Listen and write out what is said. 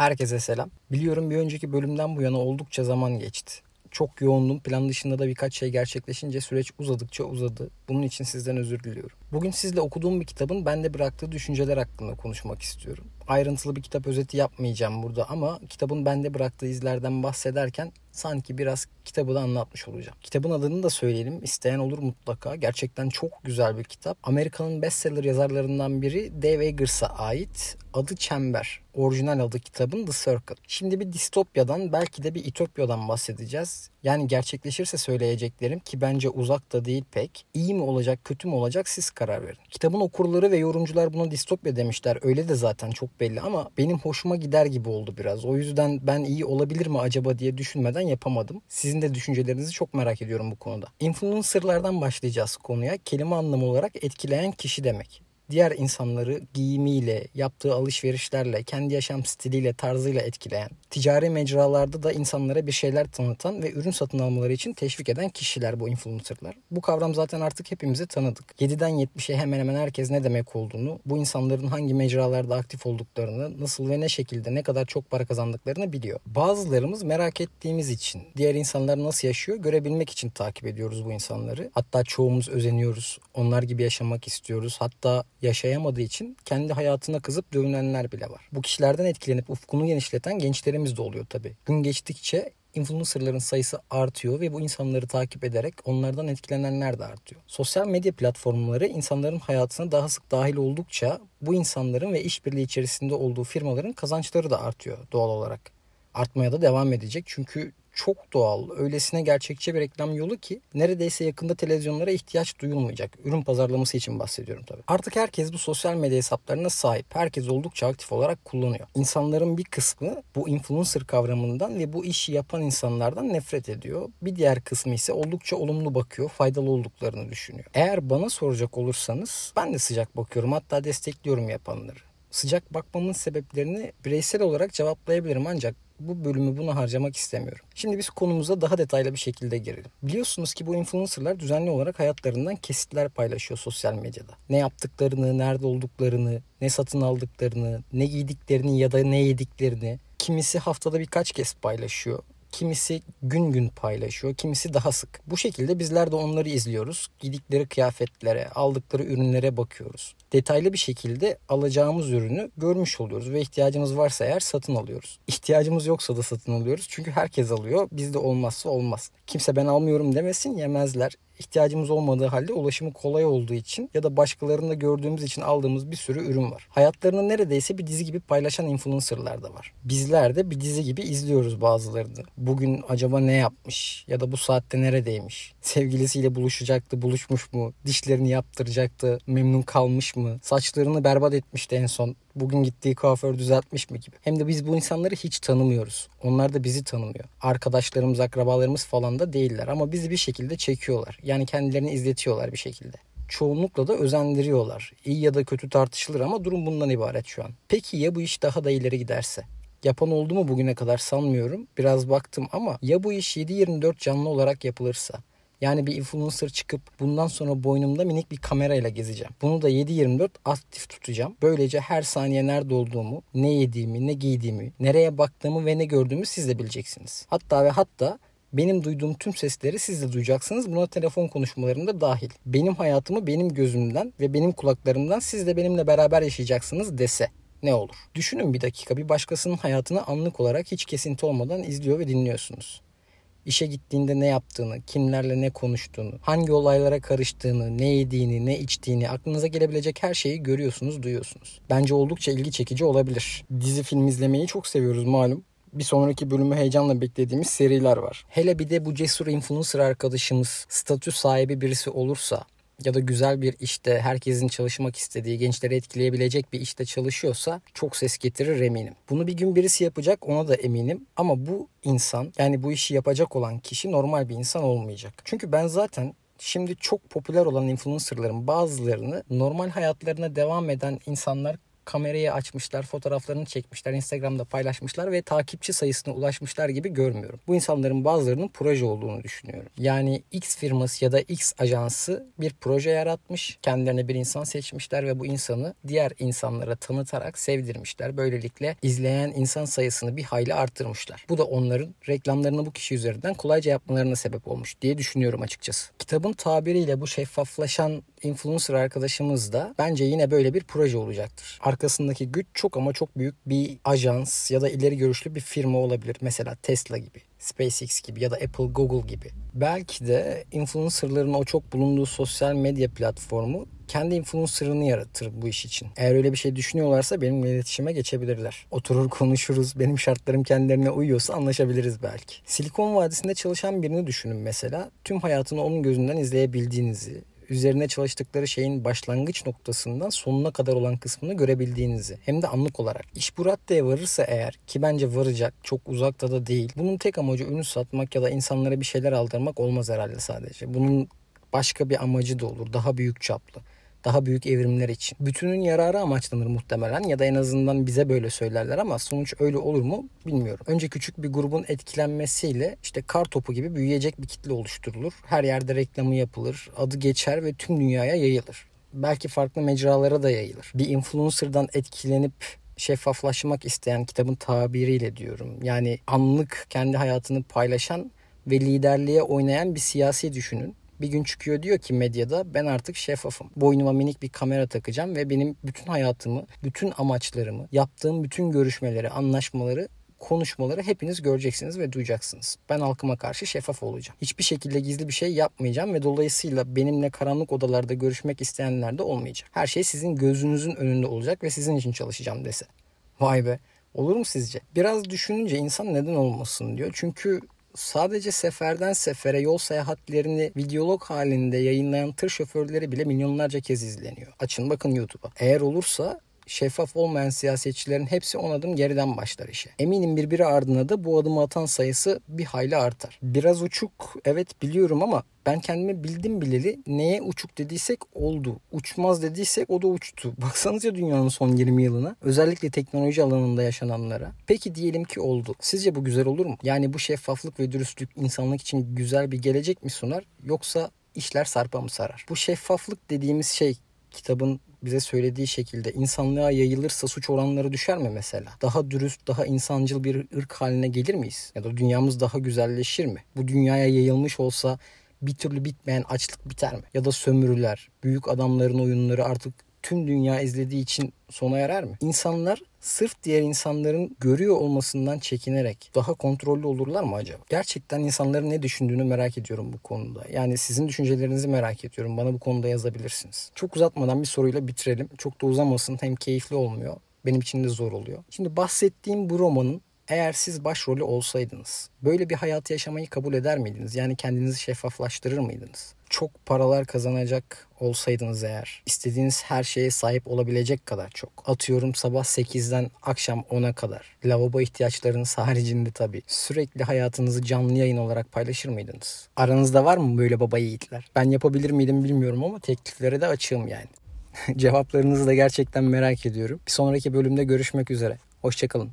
Herkese selam. Biliyorum bir önceki bölümden bu yana oldukça zaman geçti. Çok yoğundum. Plan dışında da birkaç şey gerçekleşince süreç uzadıkça uzadı. Bunun için sizden özür diliyorum. Bugün sizle okuduğum bir kitabın bende bıraktığı düşünceler hakkında konuşmak istiyorum. Ayrıntılı bir kitap özeti yapmayacağım burada ama kitabın bende bıraktığı izlerden bahsederken sanki biraz kitabı da anlatmış olacağım. Kitabın adını da söyleyelim. İsteyen olur mutlaka. Gerçekten çok güzel bir kitap. Amerika'nın bestseller yazarlarından biri Dave Eggers'a ait. Adı Çember. Orijinal adı kitabın The Circle. Şimdi bir distopyadan belki de bir ütopyadan bahsedeceğiz. Yani gerçekleşirse söyleyeceklerim ki bence uzak da değil pek. İyi mi olacak kötü mü olacak siz karar verin. Kitabın okurları ve yorumcular buna distopya demişler. Öyle de zaten çok belli ama benim hoşuma gider gibi oldu biraz. O yüzden ben iyi olabilir mi acaba diye düşünmeden yapamadım. Sizin de düşüncelerinizi çok merak ediyorum bu konuda. Influencerlardan başlayacağız konuya. Kelime anlamı olarak etkileyen kişi demek diğer insanları giyimiyle, yaptığı alışverişlerle, kendi yaşam stiliyle, tarzıyla etkileyen, ticari mecralarda da insanlara bir şeyler tanıtan ve ürün satın almaları için teşvik eden kişiler bu influencerlar. Bu kavram zaten artık hepimize tanıdık. 7'den 70'e hemen hemen herkes ne demek olduğunu, bu insanların hangi mecralarda aktif olduklarını, nasıl ve ne şekilde ne kadar çok para kazandıklarını biliyor. Bazılarımız merak ettiğimiz için, diğer insanlar nasıl yaşıyor görebilmek için takip ediyoruz bu insanları. Hatta çoğumuz özeniyoruz. Onlar gibi yaşamak istiyoruz. Hatta yaşayamadığı için kendi hayatına kızıp dövünenler bile var. Bu kişilerden etkilenip ufkunu genişleten gençlerimiz de oluyor tabii. Gün geçtikçe influencerların sayısı artıyor ve bu insanları takip ederek onlardan etkilenenler de artıyor. Sosyal medya platformları insanların hayatına daha sık dahil oldukça bu insanların ve işbirliği içerisinde olduğu firmaların kazançları da artıyor doğal olarak. Artmaya da devam edecek çünkü çok doğal, öylesine gerçekçi bir reklam yolu ki neredeyse yakında televizyonlara ihtiyaç duyulmayacak. Ürün pazarlaması için bahsediyorum tabii. Artık herkes bu sosyal medya hesaplarına sahip. Herkes oldukça aktif olarak kullanıyor. İnsanların bir kısmı bu influencer kavramından ve bu işi yapan insanlardan nefret ediyor. Bir diğer kısmı ise oldukça olumlu bakıyor, faydalı olduklarını düşünüyor. Eğer bana soracak olursanız ben de sıcak bakıyorum hatta destekliyorum yapanları sıcak bakmamın sebeplerini bireysel olarak cevaplayabilirim ancak bu bölümü buna harcamak istemiyorum. Şimdi biz konumuza daha detaylı bir şekilde girelim. Biliyorsunuz ki bu influencerlar düzenli olarak hayatlarından kesitler paylaşıyor sosyal medyada. Ne yaptıklarını, nerede olduklarını, ne satın aldıklarını, ne giydiklerini ya da ne yediklerini kimisi haftada birkaç kez paylaşıyor. Kimisi gün gün paylaşıyor, kimisi daha sık. Bu şekilde bizler de onları izliyoruz. Gidikleri kıyafetlere, aldıkları ürünlere bakıyoruz. Detaylı bir şekilde alacağımız ürünü görmüş oluyoruz ve ihtiyacımız varsa eğer satın alıyoruz. İhtiyacımız yoksa da satın alıyoruz. Çünkü herkes alıyor. Bizde olmazsa olmaz. Kimse ben almıyorum demesin yemezler ihtiyacımız olmadığı halde ulaşımı kolay olduğu için ya da başkalarında gördüğümüz için aldığımız bir sürü ürün var. Hayatlarını neredeyse bir dizi gibi paylaşan influencerlar da var. Bizler de bir dizi gibi izliyoruz bazılarını. Bugün acaba ne yapmış ya da bu saatte neredeymiş? Sevgilisiyle buluşacaktı, buluşmuş mu? Dişlerini yaptıracaktı, memnun kalmış mı? Saçlarını berbat etmişti en son bugün gittiği kuaför düzeltmiş mi gibi. Hem de biz bu insanları hiç tanımıyoruz. Onlar da bizi tanımıyor. Arkadaşlarımız, akrabalarımız falan da değiller ama bizi bir şekilde çekiyorlar. Yani kendilerini izletiyorlar bir şekilde çoğunlukla da özendiriyorlar. İyi ya da kötü tartışılır ama durum bundan ibaret şu an. Peki ya bu iş daha da ileri giderse? Yapan oldu mu bugüne kadar sanmıyorum. Biraz baktım ama ya bu iş 7-24 canlı olarak yapılırsa? Yani bir influencer çıkıp bundan sonra boynumda minik bir kamerayla gezeceğim. Bunu da 7-24 aktif tutacağım. Böylece her saniye nerede olduğumu, ne yediğimi, ne giydiğimi, nereye baktığımı ve ne gördüğümü siz de bileceksiniz. Hatta ve hatta benim duyduğum tüm sesleri siz de duyacaksınız. Buna telefon konuşmalarında dahil. Benim hayatımı benim gözümden ve benim kulaklarımdan siz de benimle beraber yaşayacaksınız dese ne olur? Düşünün bir dakika bir başkasının hayatını anlık olarak hiç kesinti olmadan izliyor ve dinliyorsunuz işe gittiğinde ne yaptığını, kimlerle ne konuştuğunu, hangi olaylara karıştığını, ne yediğini, ne içtiğini, aklınıza gelebilecek her şeyi görüyorsunuz, duyuyorsunuz. Bence oldukça ilgi çekici olabilir. Dizi film izlemeyi çok seviyoruz malum bir sonraki bölümü heyecanla beklediğimiz seriler var. Hele bir de bu cesur influencer arkadaşımız statü sahibi birisi olursa ya da güzel bir işte herkesin çalışmak istediği, gençleri etkileyebilecek bir işte çalışıyorsa çok ses getirir eminim. Bunu bir gün birisi yapacak ona da eminim ama bu insan yani bu işi yapacak olan kişi normal bir insan olmayacak. Çünkü ben zaten şimdi çok popüler olan influencerların bazılarını normal hayatlarına devam eden insanlar kamerayı açmışlar, fotoğraflarını çekmişler, Instagram'da paylaşmışlar ve takipçi sayısına ulaşmışlar gibi görmüyorum. Bu insanların bazılarının proje olduğunu düşünüyorum. Yani X firması ya da X ajansı bir proje yaratmış, kendilerine bir insan seçmişler ve bu insanı diğer insanlara tanıtarak sevdirmişler. Böylelikle izleyen insan sayısını bir hayli arttırmışlar. Bu da onların reklamlarını bu kişi üzerinden kolayca yapmalarına sebep olmuş diye düşünüyorum açıkçası. Kitabın tabiriyle bu şeffaflaşan influencer arkadaşımız da bence yine böyle bir proje olacaktır. Arkasındaki güç çok ama çok büyük bir ajans ya da ileri görüşlü bir firma olabilir. Mesela Tesla gibi. SpaceX gibi ya da Apple, Google gibi. Belki de influencerların o çok bulunduğu sosyal medya platformu kendi influencer'ını yaratır bu iş için. Eğer öyle bir şey düşünüyorlarsa benimle iletişime geçebilirler. Oturur konuşuruz. Benim şartlarım kendilerine uyuyorsa anlaşabiliriz belki. Silikon Vadisi'nde çalışan birini düşünün mesela. Tüm hayatını onun gözünden izleyebildiğinizi, üzerine çalıştıkları şeyin başlangıç noktasından sonuna kadar olan kısmını görebildiğinizi hem de anlık olarak. İş bu raddeye varırsa eğer ki bence varacak çok uzakta da değil. Bunun tek amacı ürün satmak ya da insanlara bir şeyler aldırmak olmaz herhalde sadece. Bunun başka bir amacı da olur. Daha büyük çaplı daha büyük evrimler için. Bütünün yararı amaçlanır muhtemelen ya da en azından bize böyle söylerler ama sonuç öyle olur mu bilmiyorum. Önce küçük bir grubun etkilenmesiyle işte kar topu gibi büyüyecek bir kitle oluşturulur. Her yerde reklamı yapılır, adı geçer ve tüm dünyaya yayılır. Belki farklı mecralara da yayılır. Bir influencer'dan etkilenip şeffaflaşmak isteyen kitabın tabiriyle diyorum. Yani anlık kendi hayatını paylaşan ve liderliğe oynayan bir siyasi düşünün bir gün çıkıyor diyor ki medyada ben artık şeffafım. Boynuma minik bir kamera takacağım ve benim bütün hayatımı, bütün amaçlarımı, yaptığım bütün görüşmeleri, anlaşmaları konuşmaları hepiniz göreceksiniz ve duyacaksınız. Ben halkıma karşı şeffaf olacağım. Hiçbir şekilde gizli bir şey yapmayacağım ve dolayısıyla benimle karanlık odalarda görüşmek isteyenler de olmayacak. Her şey sizin gözünüzün önünde olacak ve sizin için çalışacağım dese. Vay be. Olur mu sizce? Biraz düşününce insan neden olmasın diyor. Çünkü sadece seferden sefere yol seyahatlerini videolog halinde yayınlayan tır şoförleri bile milyonlarca kez izleniyor. Açın bakın YouTube'a. Eğer olursa şeffaf olmayan siyasetçilerin hepsi on adım geriden başlar işe. Eminim birbiri ardına da bu adımı atan sayısı bir hayli artar. Biraz uçuk evet biliyorum ama ben kendimi bildim bileli neye uçuk dediysek oldu. Uçmaz dediysek o da uçtu. Baksanıza dünyanın son 20 yılına. Özellikle teknoloji alanında yaşananlara. Peki diyelim ki oldu. Sizce bu güzel olur mu? Yani bu şeffaflık ve dürüstlük insanlık için güzel bir gelecek mi sunar? Yoksa işler sarpa mı sarar? Bu şeffaflık dediğimiz şey kitabın bize söylediği şekilde insanlığa yayılırsa suç oranları düşer mi mesela? Daha dürüst, daha insancıl bir ırk haline gelir miyiz? Ya da dünyamız daha güzelleşir mi? Bu dünyaya yayılmış olsa bir türlü bitmeyen açlık biter mi? Ya da sömürüler, büyük adamların oyunları artık tüm dünya izlediği için sona erer mi? İnsanlar sırf diğer insanların görüyor olmasından çekinerek daha kontrollü olurlar mı acaba? Gerçekten insanların ne düşündüğünü merak ediyorum bu konuda. Yani sizin düşüncelerinizi merak ediyorum. Bana bu konuda yazabilirsiniz. Çok uzatmadan bir soruyla bitirelim. Çok da uzamasın hem keyifli olmuyor. Benim için de zor oluyor. Şimdi bahsettiğim bu romanın eğer siz başrolü olsaydınız böyle bir hayatı yaşamayı kabul eder miydiniz? Yani kendinizi şeffaflaştırır mıydınız? Çok paralar kazanacak olsaydınız eğer istediğiniz her şeye sahip olabilecek kadar çok. Atıyorum sabah 8'den akşam 10'a kadar. Lavabo ihtiyaçlarınız haricinde tabii. Sürekli hayatınızı canlı yayın olarak paylaşır mıydınız? Aranızda var mı böyle baba yiğitler? Ben yapabilir miydim bilmiyorum ama tekliflere de açığım yani. Cevaplarınızı da gerçekten merak ediyorum. Bir sonraki bölümde görüşmek üzere. Hoşçakalın.